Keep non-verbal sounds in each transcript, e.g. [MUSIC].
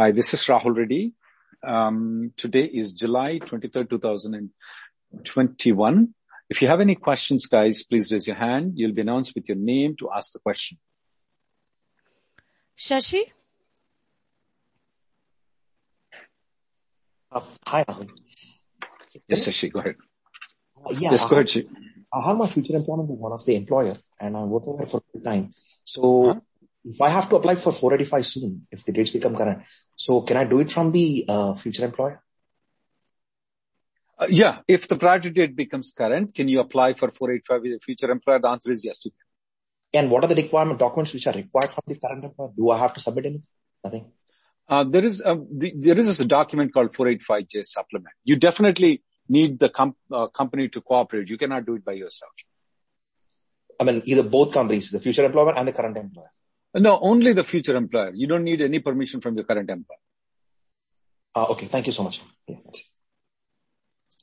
Hi, this is Rahul Reddy. Um, today is July 23rd, 2021. If you have any questions, guys, please raise your hand. You'll be announced with your name to ask the question. Shashi? Uh, hi, Rahul. Yes, Shashi, go ahead. Uh, yeah, yes, go ahead, Shashi. I have my future employment with one of the employer and I'm working there for full time. So huh? I have to apply for 485 soon, if the dates become current, so can I do it from the uh, future employer? Uh, yeah, if the priority date becomes current, can you apply for 485 with the future employer? The answer is yes, you can. And what are the requirement documents which are required from the current employer? Do I have to submit anything? Nothing. Uh, there is a, the, there is a document called 485J supplement. You definitely need the com- uh, company to cooperate. You cannot do it by yourself. I mean, either both companies, the future employer and the current employer. No, only the future employer. You don't need any permission from your current employer. Uh, okay. Thank you so much. Yeah.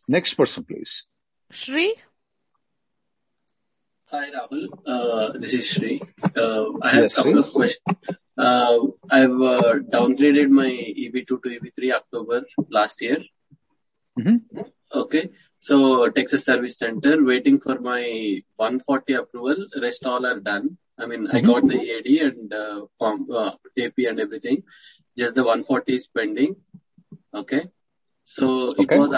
Next person, please. Shri? Hi, Rahul. Uh, this is Shri. Uh, I have yes, a couple Shri. of questions. Uh, I've uh, downgraded my EB2 to EB3 October last year. Mm-hmm. Okay. So Texas Service Center, waiting for my 140 approval. Rest all are done. I mean, I got the EAD and uh, form, uh, AP and everything. Just the 140 is pending. Okay. So it was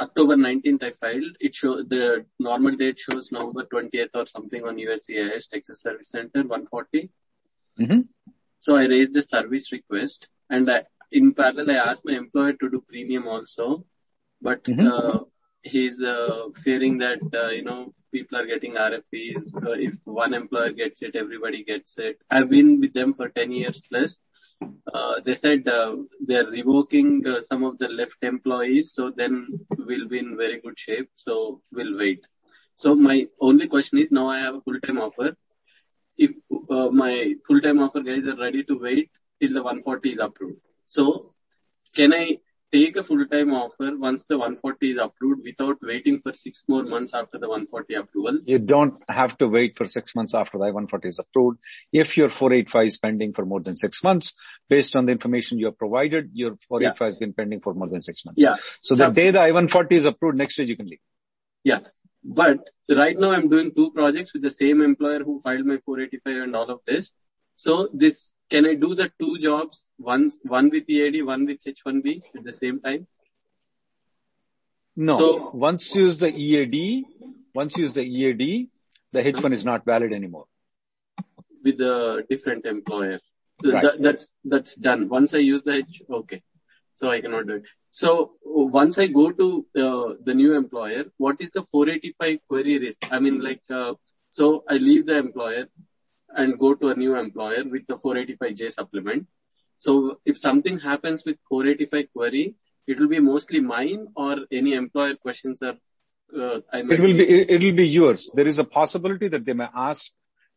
October 19th I filed. It show the normal date shows November 20th or something on USCIS, Texas Service Center, 140. Mhm. So I raised the service request and I, in parallel, I asked my employer to do premium also, but Mhm. uh, he's uh, fearing that uh, you know people are getting RFEs. Uh, if one employer gets it, everybody gets it. I've been with them for 10 years plus. Uh, they said uh, they're revoking uh, some of the left employees, so then we'll be in very good shape. So we'll wait. So my only question is now I have a full-time offer. If uh, my full-time offer guys are ready to wait till the 140 is approved. So can I take a full-time offer once the 140 is approved without waiting for six more months after the 140 approval? You don't have to wait for six months after the I-140 is approved. If your 485 is pending for more than six months, based on the information you have provided, your 485 has been pending for more than six months. Yeah. So the day the I-140 is approved, next day you can leave. Yeah. But right now I'm doing two projects with the same employer who filed my 485 and all of this. So this, can I do the two jobs, one, one with EAD, one with H1B at the same time? No. So- once you use the EAD, once you use the EAD, the H1 is not valid anymore. with a different employer. Right. that- that's that's done. Once I use the H, okay. So I cannot do it. So once I go to uh, the new employer, what is the 485 query risk? I mean, like, uh, so I leave the employer and go to a new employer with the 485J supplement. So if something happens with 485 query, it will be mostly mine or any employer questions are. Uh, I might It will be, it will be yours. There is a possibility that they may ask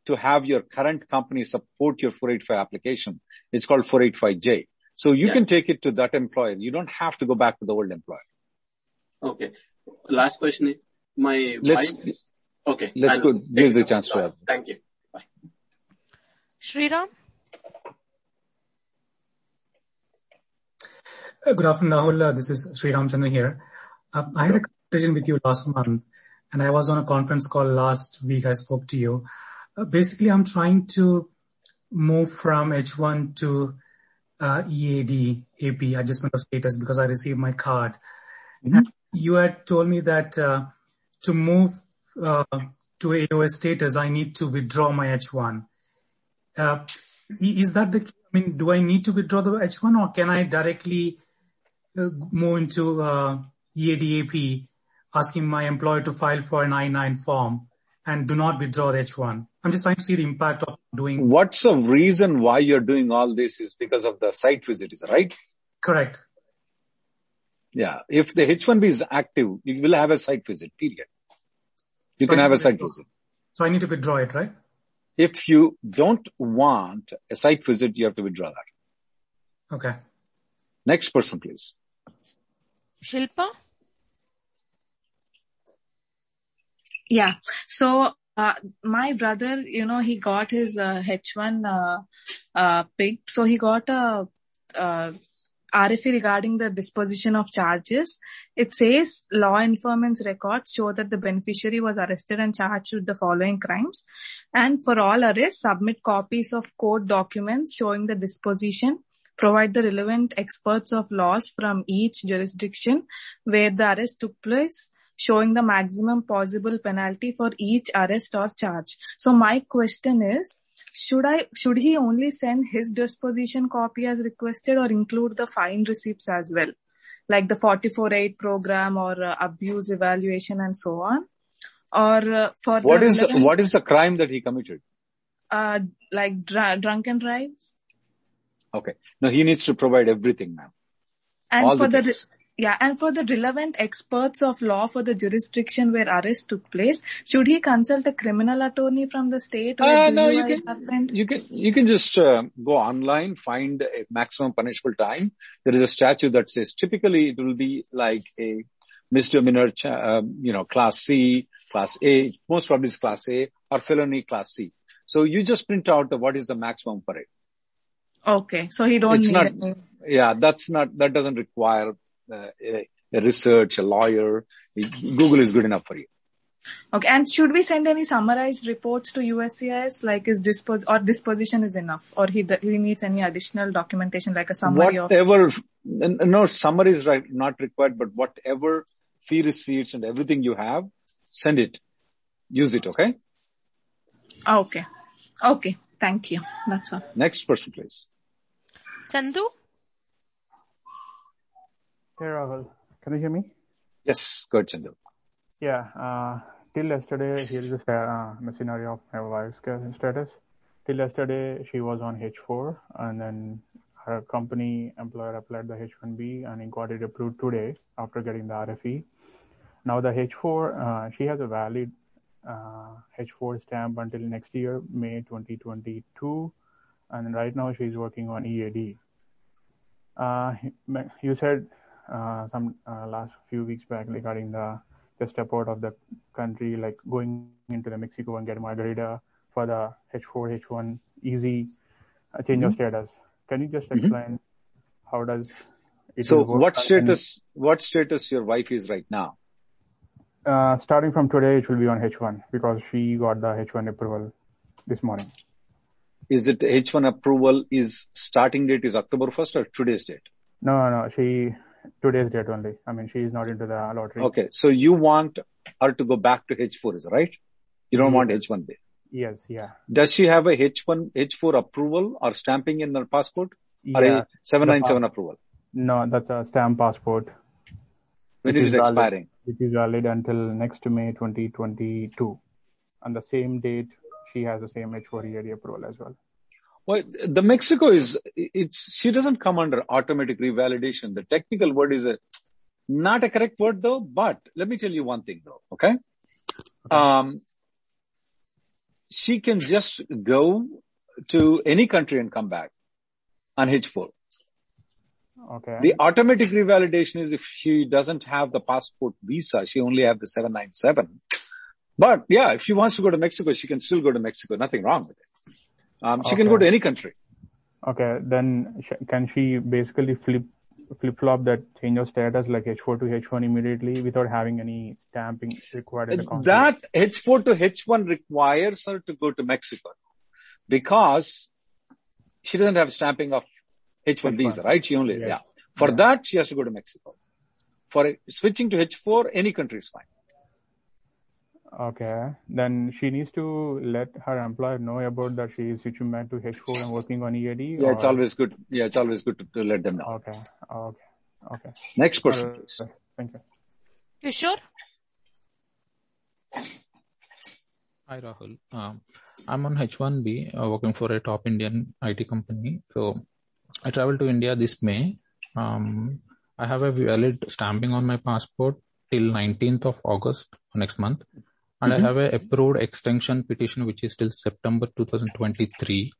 to have your current company support your 485 application. It's called 485J. So you Yeah. can take it to that employer. You don't have to go back to the old employer. Okay. Last question is my Let's, wife. Okay. let's I'll go give the chance to her. Thank you. Bye. Shriram? Uh, Good afternoon, Rahul. Uh, This is Sri Ramchandran here. Uh, I had a conversation with you last month, and I was on a conference call last week. I spoke to you. Uh, Basically, I'm trying to move from H1 to uh, EAD AP adjustment of status because I received my card. Mm-hmm. you had told me that uh, to move uh, to AOS status, I need to withdraw my H1. Uh, is that the? I mean, do I need to withdraw the H1, or can I directly uh, move into uh, EADAP, asking my employer to file for an I-9 form and do not withdraw the H1? I'm just trying to see the impact of doing. What's the reason why you're doing all this is because of the site visit, is right? Correct. Yeah. If the H1B is active, you will have a site visit, period. You can have a site visit. So I need to withdraw it, right? If you don't want a site visit, you have to withdraw that. Okay. Next person, please. Shilpa? Yeah. So, uh, my brother, you know, he got his uh, H1 uh, uh, picked. So he got a uh, RFE regarding the disposition of charges. It says law enforcement's records show that the beneficiary was arrested and charged with the following crimes. And for all arrests, submit copies of court documents showing the disposition provide the relevant experts of laws from each jurisdiction where the arrest took place, showing the maximum possible penalty for each arrest or charge. So my question is, should I, should he only send his disposition copy as requested or include the fine receipts as well? Like the 448 program or uh, abuse evaluation and so on? Or uh, for what is, relevant, what is the crime that he committed? Uh, like dr- drunken drive? Okay. No, he needs to provide everything, ma'am. And All for the, the yeah, and for the relevant experts of law for the jurisdiction where arrest took place, should he consult a criminal attorney from the state? Uh, no, you can, happened? you can, you can just uh, go online, find a maximum punishable time. There is a statute that says typically it will be like a misdemeanor, uh, you know, class C, class A, most probably is class A or felony class C. So you just print out the, what is the maximum for it. Okay. So he don't it's need not. Yeah, that's not, that doesn't require a, a research, a lawyer. Google is good enough for you. Okay. And should we send any summarized reports to USCIS like is dispos or disposition is enough or he, he needs any additional documentation like a summary whatever, of? No, summary is right, not required, but whatever fee receipts and everything you have, send it. Use it, okay? Okay. Okay. Thank you. That's all. Next person, please. Chandu? Hey, Rahul. Can you hear me? Yes, good, Chandu. Yeah, uh, till yesterday, here is the uh, scenario of my wife's status. Till yesterday, she was on H4 and then her company employer applied the H1B and got it approved today after getting the RFE. Now the H4, uh, she has a valid uh, H4 stamp until next year, May 2022. And right now she's working on EAD. Uh, you said some uh, last few weeks back regarding the the step out of the country, like going into the Mexico and get margarita for the H4, H1 easy uh, change mm-hmm. of status. Can you just mm-hmm. explain mm-hmm. how does it so what status what status your wife is right now? Uh, starting from today, it will be on H1 because she got the H1 approval this morning. Is it H1 approval is starting date is October 1st or today's date? No, no, she today's date only. I mean, she is not into the lottery. Okay. So you want her to go back to H4, is right? You don't yes. want H1B. Yes, yeah. Does she have a H1, H4 approval or stamping in her passport? Yeah. Or a 797 approval? No, that's a stamp passport. When is, it valid, expiring? It is valid until next May 2022. On the same date, she has the same H4 EAD approval as well. Well, the Mexico is, it's, she doesn't come under automatic revalidation. The technical word is a, not a correct word though, but let me tell you one thing though, okay? Um, she can just go to any country and come back on H4. Okay. The automatic revalidation is if she doesn't have the passport visa, she only have the 797. But yeah, if she wants to go to Mexico, she can still go to Mexico. Nothing wrong with it. Um, she okay. can go to any country. Okay. Then sh- can she basically flip flip flop that change of status like H4 to H1 immediately without having any stamping required in the That H4 to H1 requires her to go to Mexico because she doesn't have stamping of H1 H1. visa, right? She only, Yes. yeah. For Yeah. that, she has to go to Mexico. For switching to H4, any country is fine. Okay. Then she needs to let her employer know about that she is switching back to H4 and working on EAD. Yeah, it's always good. Yeah, it's always good to, to let them know. Okay. Okay. Okay. Next person, Alright. please. Thank you. Kishore, Hi, Rahul. Um, I'm on H1B, uh, working for a top Indian IT company. So I traveled to India this May. Um, I have a valid stamping on my passport till 19th of August next month. And I have a approved extension petition, which is till September 2023.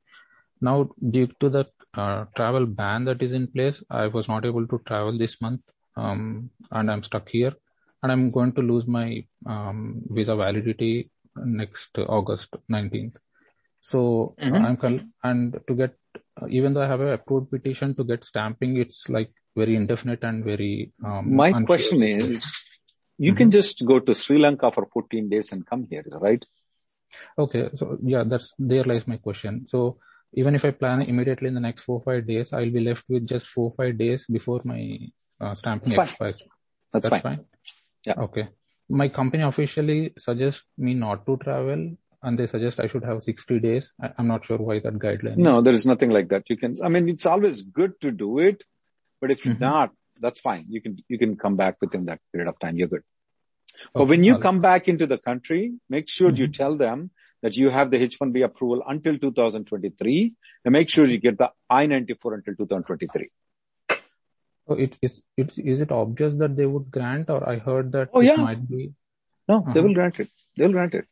Now, due to the uh, travel ban that is in place, I was not able to travel this month. Um, and I'm stuck here and I'm going to lose my um, visa validity next August 19th. So Mhm. I'm and to get uh, even though I have a approved petition to get stamping, it's like very indefinite and very. Um, My unsure. question is, you can just go to Sri Lanka for 14 days and come here, right? Okay, so yeah, that's there lies my question. So even if I plan immediately in the next four five days, I'll be left with just four five days before my uh, stamping That's fine. expires. That's, That's fine. fine. Yeah. Okay. My company officially suggests me not to travel, and they suggest I should have 60 days. I, I'm not sure why that guideline. No, is. there is nothing like that. You can, I mean, it's always good to do it, but if Mhm. not, that's fine. You can, you can come back within that period of time. You're good. But when you come back into the country, make sure you Mhm. tell them that you have the H1B approval until 2023 and make sure you get the I-94 until 2023. Oh, it is it's is it obvious that they would grant, or I heard that Oh, it yeah. might be No, they Uh-huh. will grant it. They will grant it.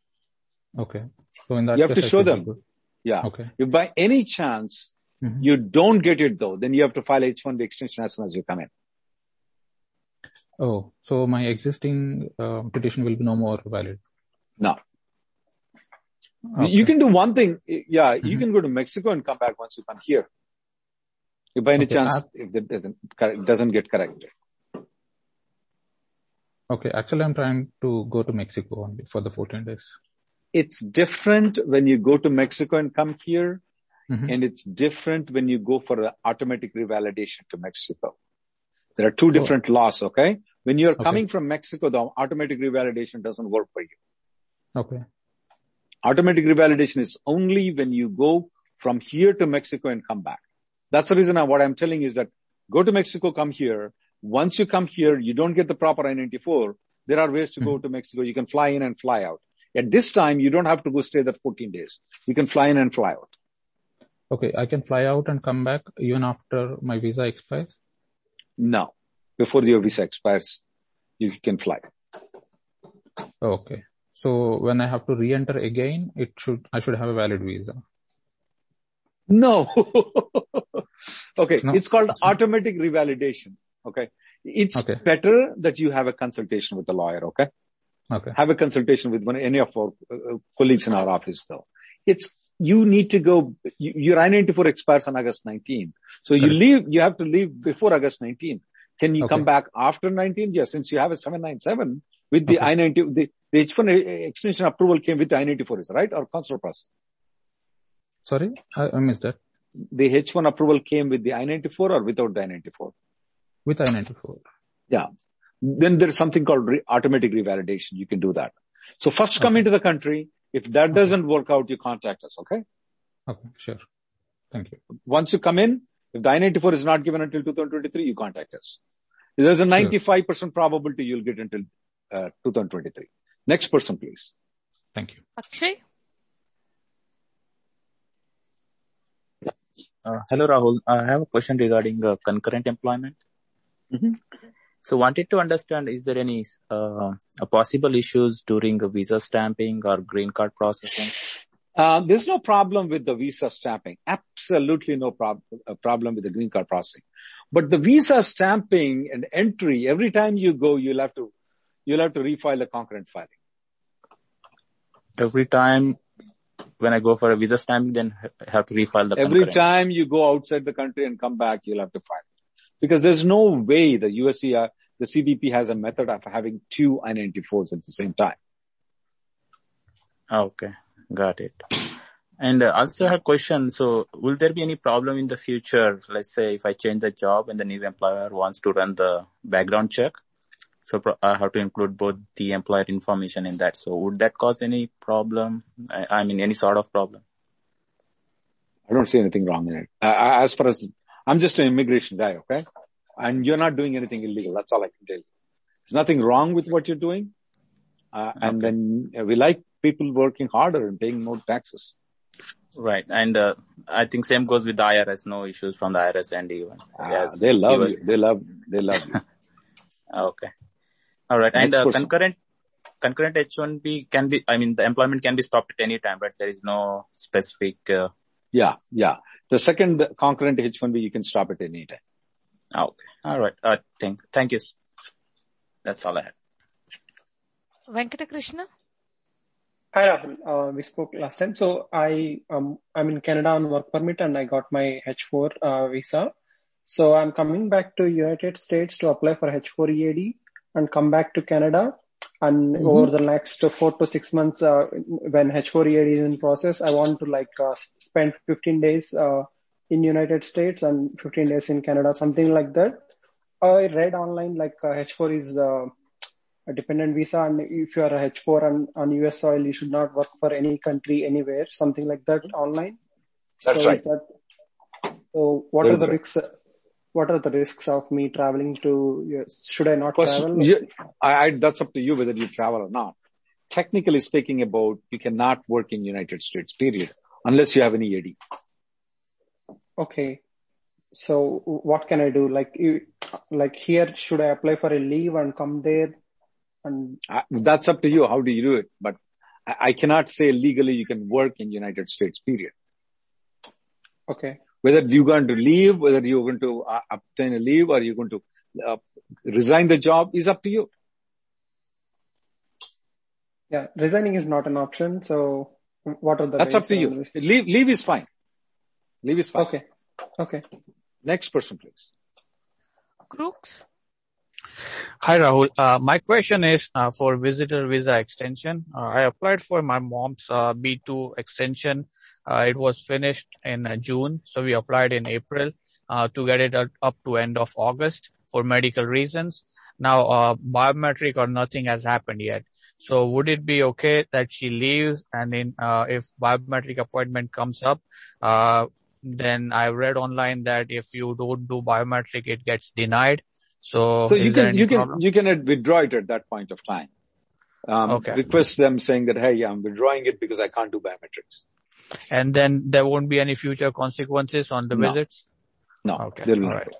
okay. So in that You have case, to show them. Yeah. Okay. If by any chance Mhm. you don't get it though, then you have to file H1B extension as soon as you come in. Oh, so my existing uh, petition will be no more valid. No. Okay. You can do one thing. Yeah, you Mhm. can go to Mexico and come back once you come here. If by any Okay, chance, I've- if that doesn't, doesn't get corrected. Okay, actually, I'm trying to go to Mexico only for the 14 days. It's different when you go to Mexico and come here, Mhm. and it's different when you go for an automatic revalidation to Mexico. There are two Oh. different laws, okay? When you're Okay. coming from Mexico, the automatic revalidation doesn't work for you. Okay. Automatic revalidation is only when you go from here to Mexico and come back. That's the reason I, what I'm telling is that go to Mexico, come here. Once you come here, you don't get the proper I-94. There are ways to go hmm. to Mexico. You can fly in and fly out. At this time, you don't have to go stay there 14 days. You can fly in and fly out. Okay, I can fly out and come back even after my visa expires. No. Before your visa expires, you can fly. Okay. So when I have to re-enter again, it should I should have a valid visa. No. [LAUGHS] okay. No. It's called automatic revalidation. Okay. It's Okay. better that you have a consultation with a lawyer. Okay. Okay. Have a consultation with one, any of our uh, colleagues in our office though. It's, you need to go, you, your I-94 expires on August 19. So you leave, you have to leave before August 19. Can you Okay. come back after 19? Yes, since you have a 797 with the Okay. I-90, the, the H1 uh, extension approval came with the I-94 is it right or consular process? Sorry, I, I missed that. The H1 approval came with the I-94 or without the I-94? With I-94. Yeah. Then there's something called re- automatic revalidation. You can do that. So first come Okay. into the country. If that doesn't work out, you contact us. Okay. Okay, sure. Thank you. Once you come in, if the I-94 is not given until 2023, you contact us. There's a 95% probability you'll get until uh, 2023. Next person, please. Thank you. Akshay, Uh, Hello, Rahul. I have a question regarding uh, concurrent employment. Mhm. So wanted to understand, is there any uh, uh, possible issues during the visa stamping or green card processing? Uh, there's no problem with the visa stamping. Absolutely no uh, problem with the green card processing. But the visa stamping and entry, every time you go, you'll have to, you'll have to refile the concurrent filing. Every time when I go for a visa stamping, then I have to refile the Every concurrent. time you go outside the country and come back, you'll have to file. Because there's no way the USC, uh, the CBP has a method of having two I-94s at the same time. Okay, got it. And uh, also a question. So will there be any problem in the future? Let's say if I change the job and the new employer wants to run the background check. So I have to include both the employer information in that. So would that cause any problem? I, I mean, any sort of problem? I don't see anything wrong in it. Uh, as far as I'm just an immigration guy, okay? And you're not doing anything illegal. That's all I can tell you. There's nothing wrong with what you're doing. Uh, and then we like people working harder and paying more taxes. Right. And uh, I think same goes with the IRS. No issues from the IRS and even. Ah, yes, they love US. you. They love, they love you. [LAUGHS] Okay. All right. And uh, concurrent concurrent H1B can be, I mean, the employment can be stopped at any time, but there is no specific. Uh, Yeah, yeah. The second concurrent H1B, you can stop at any time. okay. All right. Uh, thank, thank you. That's all I have. Venkata Krishna. Hi Rahul, uh, we spoke last time. So I um I'm in Canada on work permit and I got my H4 uh, visa. So I'm coming back to United States to apply for H4 EAD and come back to Canada. And Mhm. over the next four to six months, uh, when H4 EAD is in process, I want to like uh, spend 15 days uh, in United States and 15 days in Canada, something like that. I read online like uh, H4 is uh, a dependent visa and if you are a H4 on, on US soil, you should not work for any country anywhere, something like that online. That's so right. That, so what That are the right. risks? What are the risks of me traveling to? Should I not First, travel? you, I, I, that's up to you whether you travel or not. Technically speaking about, you cannot work in United States, period, unless you have an EAD. Okay. So what can I do? Like, you- like here, should I apply for a leave and come there? And I, that's up to you. How do you do it? But I, I cannot say legally you can work in United States, period. okay. Whether you're going to leave, whether you're going to uh, obtain a leave or you're going to uh, resign the job is up to you. Yeah. Resigning is not an option. So what are the That's up to you. Leave, leave is fine. Leave is fine. Okay. Okay. Next person, please. Crooks. Hi, Rahul. Uh, my question is uh, for visitor visa extension. Uh, I applied for my mom's uh, B2 extension. Uh, it was finished in June, so we applied in April uh, to get it up to end of August for medical reasons. Now, uh, biometric or nothing has happened yet. So would it be okay that she leaves and in, uh, if biometric appointment comes up, uh, then I read online that if you don't do biometric, it gets denied. So, So you can, any you can, you can withdraw it at that point of time. Um, Okay. request them saying that, hey, I'm withdrawing it because I can't do biometrics. And then there won't be any future consequences on the No. visits? No, Okay. there will All not right.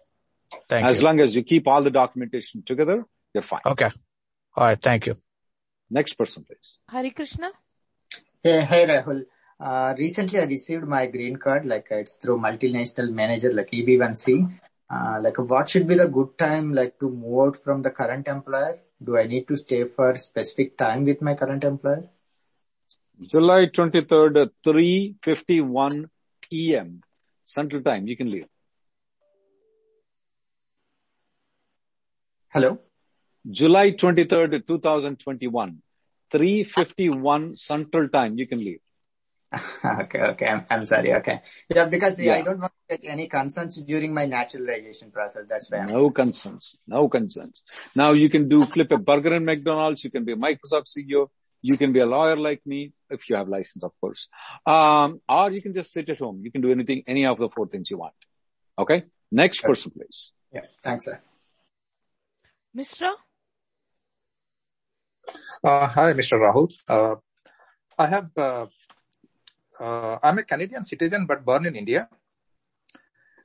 Thank As you. long as you keep all the documentation together, you're fine. Okay. All right. Thank you. Next person, please. Hari Krishna. Hey, hey Rahul. Uh, recently I received my green card, like uh, it's through multinational manager, like EB1C. Uh, like what should be the good time, like to move out from the current employer? Do I need to stay for specific time with my current employer? July 23rd, at 3.51 p.m. Central Time. You can leave. Hello? July 23rd, 2021. 3.51 Central Time. You can leave. [LAUGHS] okay, okay. I'm, I'm sorry. Okay. Yeah, because yeah, I don't want to get any concerns during my naturalization process. That's why I'm No concerns. No concerns. Now you can do flip a burger in McDonald's. You can be a Microsoft CEO. You can be a lawyer like me if you have license, of course. Um, or you can just sit at home. You can do anything, any of the four things you want. Okay. Next person, please. Yeah. Thanks, sir. Mishra. Uh, hi, Mr. Rahul. Uh, I have, uh, uh, I'm a Canadian citizen but born in India.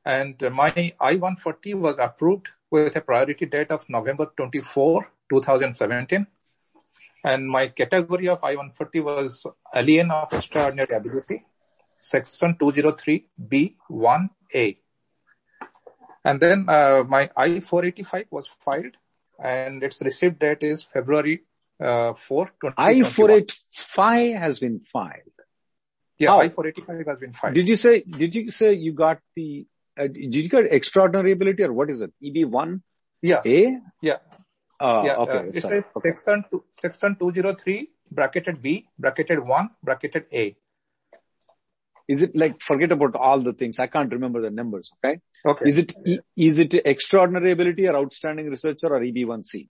And my I-140 was approved with a priority date of November 24, 2017. And my category of I-140 was alien of extraordinary ability, section 203B1A. And then uh, my I-485 was filed and its received date is February uh, 4, 2021. I-485 has been filed. Yeah, How? I-485 has been filed. Did you say, did you say you got the, uh, did you get extraordinary ability or what is it? EB1? Yeah. A? Yeah. Uh, yeah, okay. uh, it sorry. says section, two, section 203, bracketed B, bracketed 1, bracketed A. Is it like, forget about all the things. I can't remember the numbers. Okay. Okay. Is it, is it extraordinary ability or outstanding researcher or EB1C?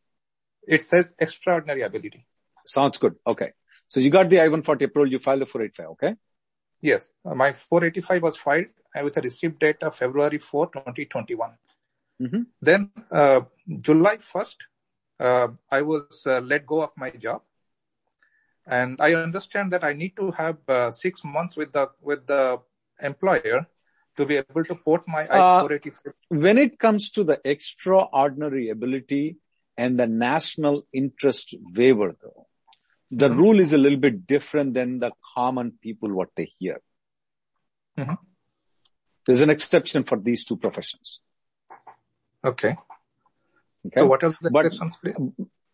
It says extraordinary ability. Sounds good. Okay. So you got the I-140 approval, you filed the 485, okay? Yes. Uh, My 485 was filed uh, with a receipt date of February 4, 2021. Mm-hmm. Then, uh, July 1st, uh, I was uh, let go of my job. And I understand that I need to have uh, six months with the, with the employer to be able to port my Uh, I-485. When it comes to the extraordinary ability and the national interest waiver though, the rule is a little bit different than the common people what they hear. Mhm. There's an exception for these two professions. Okay. Okay. So what are the But- exceptions,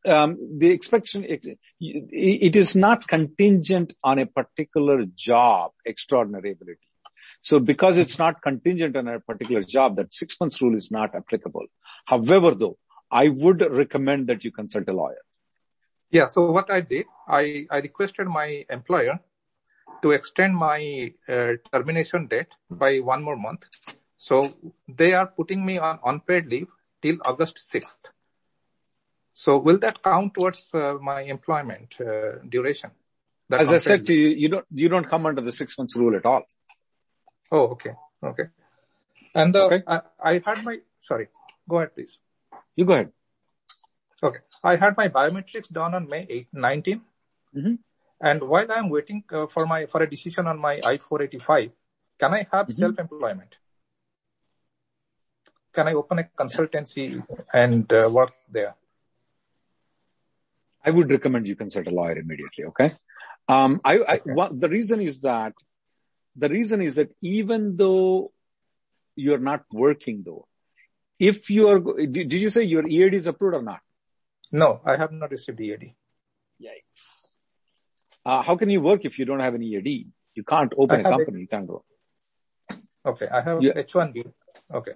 um, the exception, it, it is not contingent on a particular job, extraordinary ability. So because it's not contingent on a particular job, that six months rule is not applicable. However, though, I would recommend that you consult a lawyer. Yeah. So what I did, I, I requested my employer to extend my uh, termination date by one more month. So they are putting me on unpaid leave till August 6th. So will that count towards uh, my employment uh, duration? As I said to you, you don't, you don't come under the six months rule at all. Oh, okay. Okay. And uh, Okay. I, I had my, sorry, go ahead, please. You go ahead. Okay. I had my biometrics done on May 8, 19. Mhm. And while I'm waiting uh, for my, for a decision on my I-485, can I have Mhm. self-employment? Can I open a consultancy and uh, work there? I would recommend you consult a lawyer immediately. Okay. Um, I, I one, the reason is that the reason is that even though you're not working though, if you are, did, did you say your EAD is approved or not? No, I have not received EAD. Yikes. Uh, how can you work if you don't have an EAD? You can't open a a- company. You can't go. Okay. I have Yeah. H1B. Okay.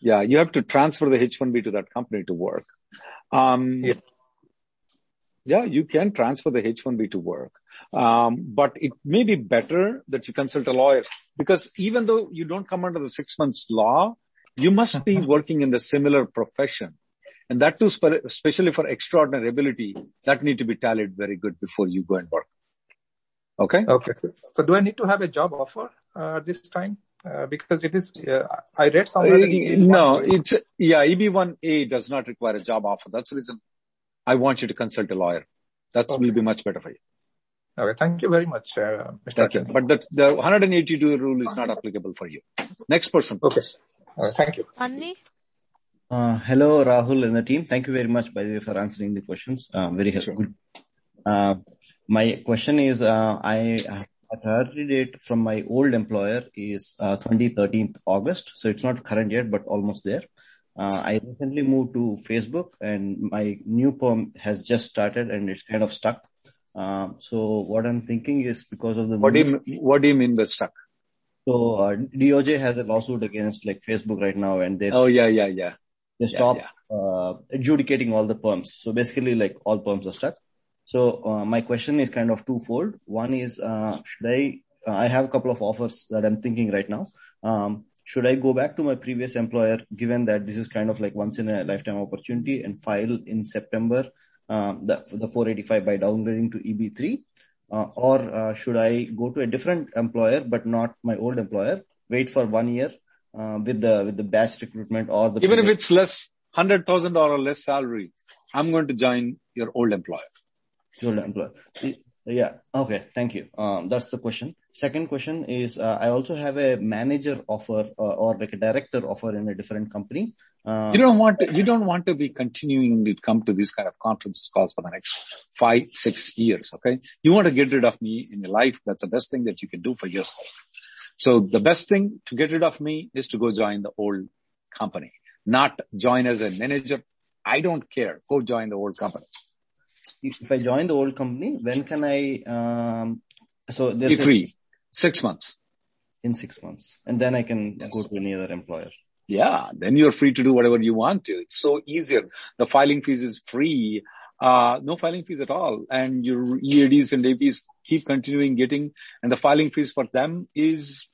Yeah. You have to transfer the H1B to that company to work. Um, Yeah. yeah, you can transfer the H1B to work. Um, but it may be better that you consult a lawyer because even though you don't come under the six months law, you must be [LAUGHS] working in the similar profession. And that too, especially for extraordinary ability, that need to be tallied very good before you go and work. Okay? Okay. So do I need to have a job offer uh, this time? Uh, because it is, uh, I read somewhere that it is Uh, no, it's, yeah, EB1A does not require a job offer. That's the reason I want you to consult a lawyer. That Okay. will be much better for you. Okay. Thank you very much, uh, Mr. Thank you. But the, the 182 rule is not applicable for you. Next person. Okay. please. Uh, thank you. Anni, hello, Rahul and the team. Thank you very much, by the way, for answering the questions. Uh, very Sure. Uh, my question is, uh, I priority date from my old employer is uh, 2013 August, so it's not current yet, but almost there. Uh, I recently moved to Facebook, and my new perm has just started, and it's kind of stuck. So what I'm thinking is because of the What do you, what do you mean by stuck? so uh, DOJ has a lawsuit against like Facebook right now, and they Oh, yeah, yeah, yeah. They stop yeah. uh, adjudicating all the perms. So basically, like all perms are stuck. So uh, my question is kind of twofold. One is, uh, should I? Uh, I have a couple of offers that I'm thinking right now. Um, should I go back to my previous employer, given that this is kind of like once in a lifetime opportunity, and file in September um, the the 485 by downgrading to EB3, uh, or uh, should I go to a different employer but not my old employer? Wait for one year with the with the batch recruitment or the Even if it's less, $100,000 less salary, I'm going to join your old employer. Your old employer. Yeah. Okay. Thank you. Um, that's the question. Second question is, uh, I also have a manager offer uh, or like a director offer in a different company. Uh, You don't want to, you don't want to be continuing to come to these kind of conference calls for the next five, six years. Okay. You want to get rid of me in your life. That's the best thing that you can do for yourself. So the best thing to get rid of me is to go join the old company, not join as a manager. I don't care. Go join the old company. if if I join the old company, when can I? Um, so there's a- free. Six months. in six months, and then I can Yes. go to any other employer. Yeah, then you're free to do whatever you want to. It's so easier. The filing fees is free. Uh, no filing fees at all. And your EADs and APs keep continuing getting, and the filing fees for them is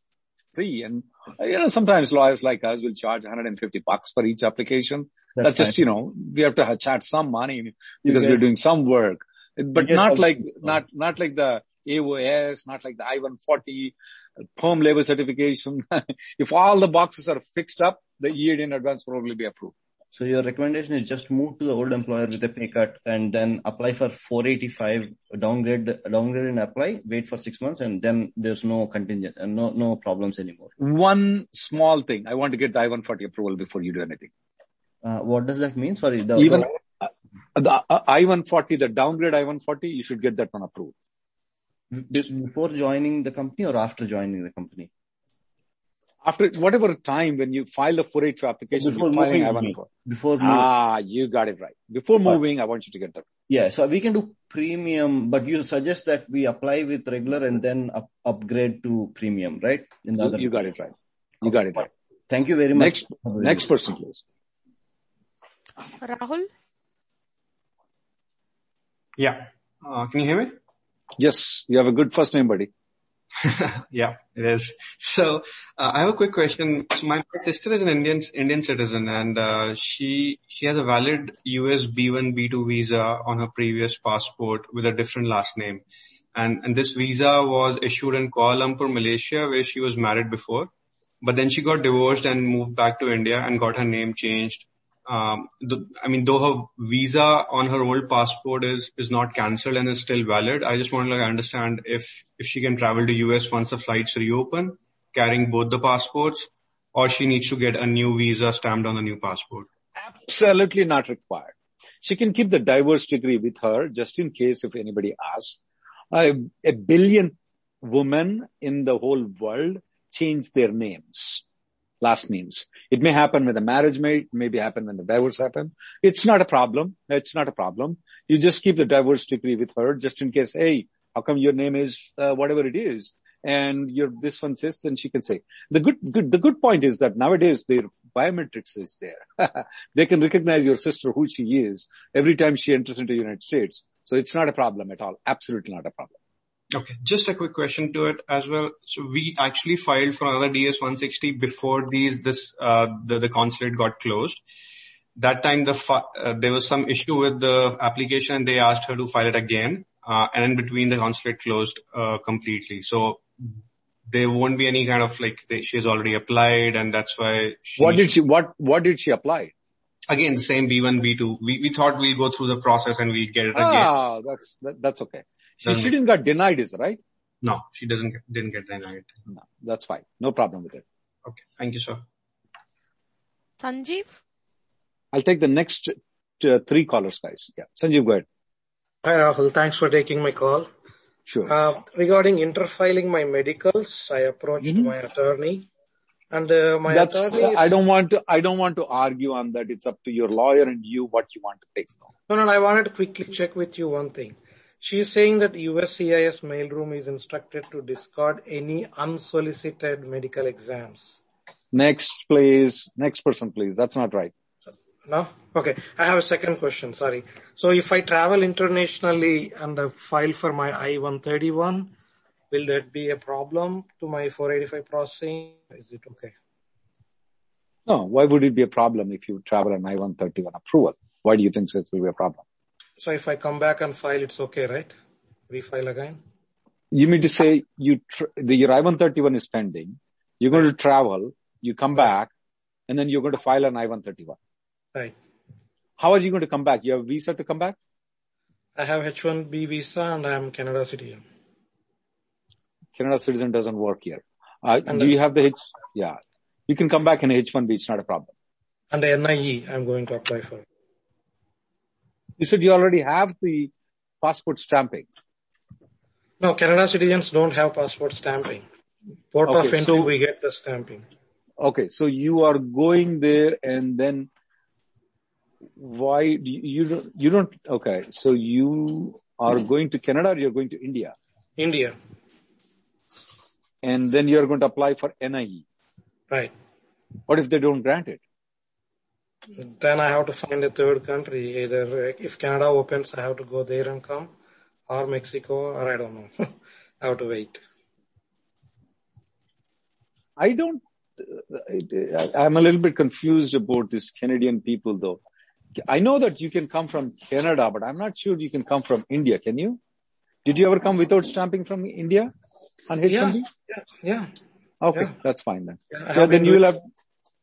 free. And, you know, sometimes lawyers like us will charge 150 bucks for each application. That's That's, just, you know, we have to ha- charge some money because get- we're doing some work, but not like, not, not like the AOS, not like the I-140, uh, perm labor certification. [LAUGHS] if all the boxes are fixed up, the EAD in advance will probably be approved. So your recommendation is just move to the old employer with a pay cut and then apply for 485, downgrade, downgrade and apply, wait for six months and then there's no contingent and no, no problems anymore. One small thing. I want to get the I-140 approval before you do anything. Uh, what does that mean? Sorry. The, Even the- uh, the uh, I-140, the downgrade I-140, you should get that one approved. before joining the company or after joining the company? After whatever time when you file the 482 application, Before you're filing moving, I-140. before moving. Ah, you got it right. Before But- moving, I want you to get that. Yeah, so we can do premium, but you suggest that we apply with regular and then up, upgrade to premium, right? In the You, other you got it right. You got it right. Thank you very much. Next, next person, please. Rahul? Yeah. Uh, can you hear me? Yes, you have a good first name, buddy. [LAUGHS] yeah, it is. So uh, I have a quick question. My, sister is an Indian Indian citizen, and uh, she she has a valid US B1 B2 visa on her previous passport with a different last name, and and this visa was issued in Kuala Lumpur, Malaysia, where she was married before, but then she got divorced and moved back to India and got her name changed. Um, the, I mean, though her visa on her old passport is is not cancelled and is still valid, I just want to like understand if if she can travel to US once the flights reopen, carrying both the passports, or she needs to get a new visa stamped on the new passport. Absolutely not required. She can keep the divorce degree with her just in case if anybody asks. A, a billion women in the whole world change their names, last names. It may happen with a marriage mate, maybe happen when the divorce happen. It's not a problem. It's not a problem. You just keep the divorce degree with her just in case, hey, how come your name is uh, whatever it is? And your this one says, then she can say. The good, good, the good point is that nowadays their biometrics is there. [LAUGHS] they can recognize your sister who she is every time she enters into the United States. So it's not a problem at all. Absolutely not a problem. Okay, just a quick question to it as well. So we actually filed for another DS 160 before these this uh, the the consulate got closed. That time the fi- uh, there was some issue with the application and they asked her to file it again. Uh, and in between the consulate closed uh, completely. So there won't be any kind of like they, she has already applied and that's why she What did she, what, what did she apply? again the same B1 B2. We we thought we'd go through the process and we'd get it again. Ah, that's, that, that's okay. She, she didn't got denied, is it right? No, she doesn't get, didn't get denied. No, that's fine. No problem with it. Okay, thank you, sir. Sanjeev? I'll take the next uh, three callers, guys. Yeah. Sanjeev, go ahead. Hi, Rahul. Thanks for taking my call. Sure. Uh, regarding interfiling my medicals, I approached my attorney and uh, my That's, attorney... I don't want to, I don't want to argue on that. It's up to your lawyer and you what you want to take. No, No, no, I wanted to quickly check with you one thing. She's saying that USCIS mailroom is instructed to discard any unsolicited medical exams. Next, please. Next person, please. That's not right. No? Okay. I have a second question. Sorry. So if I travel internationally and I file for my I-131, will that be a problem to my 485 processing? Is it okay? No, why would it be a problem if you travel an I-131 approval? Why do you think this will be a problem? So if I come back and file, it's okay, right? Refile again? You mean to say you, tr- the, your I-131 is pending. You're going to travel, you come back, and then you're going to file an I-131. Right. How are you going to come back? You have a visa to come back? I have H1B visa and I am Canada citizen. Canada citizen doesn't work here. Uh, do the- you have the H? Yeah. You can come back in H1B. It's not a problem. And the NIE, I'm going to apply for. You said you already have the passport stamping. No, Canada citizens don't have passport stamping. Port of entry, so- we get the stamping. Okay. So you are going there and then why you, you don't, you don't, okay. So you are going to Canada or you're going to India India, and then you're going to apply for NIE. right. What if they don't grant it? Then I have to find a third country. Either if Canada opens, I have to go there and come, or Mexico, or I don't know. [LAUGHS] I have to wait. I don't. Uh, I'm a little bit confused about this Canadian people, though. I know that you can come from Canada, but I'm not sure you can come from India. Can you? Did you ever come without stamping from India on H1B? Yeah, yeah, yeah. Okay, Yeah. that's fine then. Yeah, have then you will have.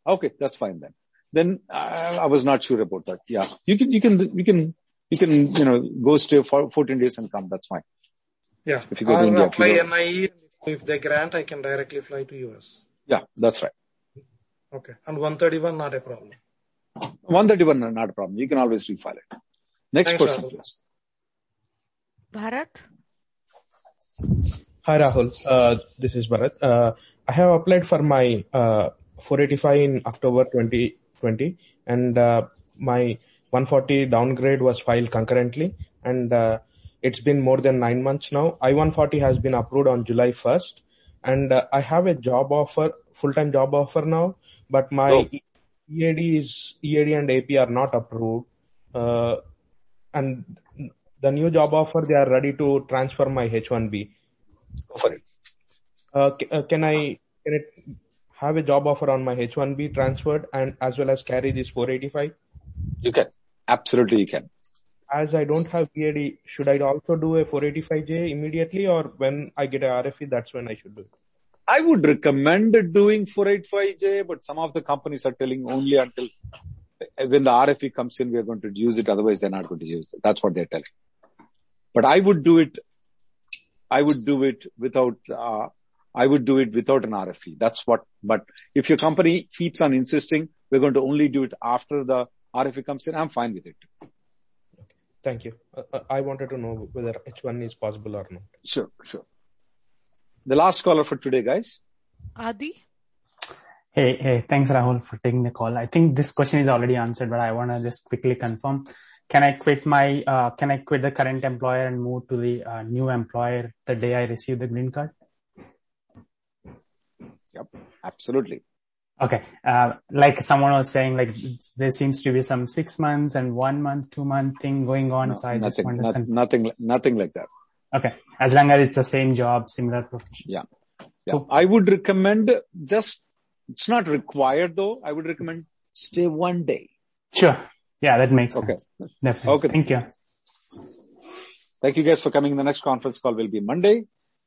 Okay, that's fine then. Then I was not sure about that. Yeah, you can, you can, you can, you can, you know, go stay for 14 days and come. That's fine. Yeah. If you go to India, if you apply NIE. If they grant, I can directly fly to US. Yeah, that's right. Okay. And 131, not a problem. 131, not a problem. You can always refile it. Next Thanks, person, Rahul. please. Bharat? Hi, Rahul. Uh, this is Bharat. Uh, I have applied for my uh, 485 in October 2020, and uh, my 140 downgrade was filed concurrently, and uh, it's been more than nine months now. I-140 has been approved on July 1st, and uh, I have a job offer, full-time job offer now, but my Oh. EAD is EAD and AP are not approved, uh, and the new job offer they are ready to transfer my H1B. Go for it. Uh, uh, can I can it have a job offer on my H1B transferred and as well as carry this 485? You can. Absolutely, you can. As I don't have EAD, should I also do a 485J immediately or when I get a RFE, that's when I should do it? I would recommend doing 485J, but some of the companies are telling only until when the RFE comes in, we are going to use it. Otherwise, they're not going to use it. That's what they're telling. But I would do it. I would do it without. Uh, I would do it without an RFE. That's what. But if your company keeps on insisting, we're going to only do it after the RFE comes in. I'm fine with it. Thank you. Uh, uh, I wanted to know whether H1 is possible or not. Sure, sure. The last caller for today, guys. Adi? Hey, hey, thanks Rahul for taking the call. I think this question is already answered, but I want to just quickly confirm. Can I quit my, uh, can I quit the current employer and move to the uh, new employer the day I receive the green card? Yep, absolutely. Okay. Uh, like someone was saying, like there seems to be some six months and one month, two month thing going on. No, so I just nothing, want to not, nothing, nothing like that. Okay. As long as it's the same job, similar profession. Yeah. Yeah. I would recommend just, it's not required though. I would recommend stay one day. Sure. Yeah, that makes Okay. sense. Definitely. Okay. Thank you. Thank you guys for coming. The next conference call will be Monday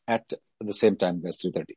at the same time, guys, 3.30.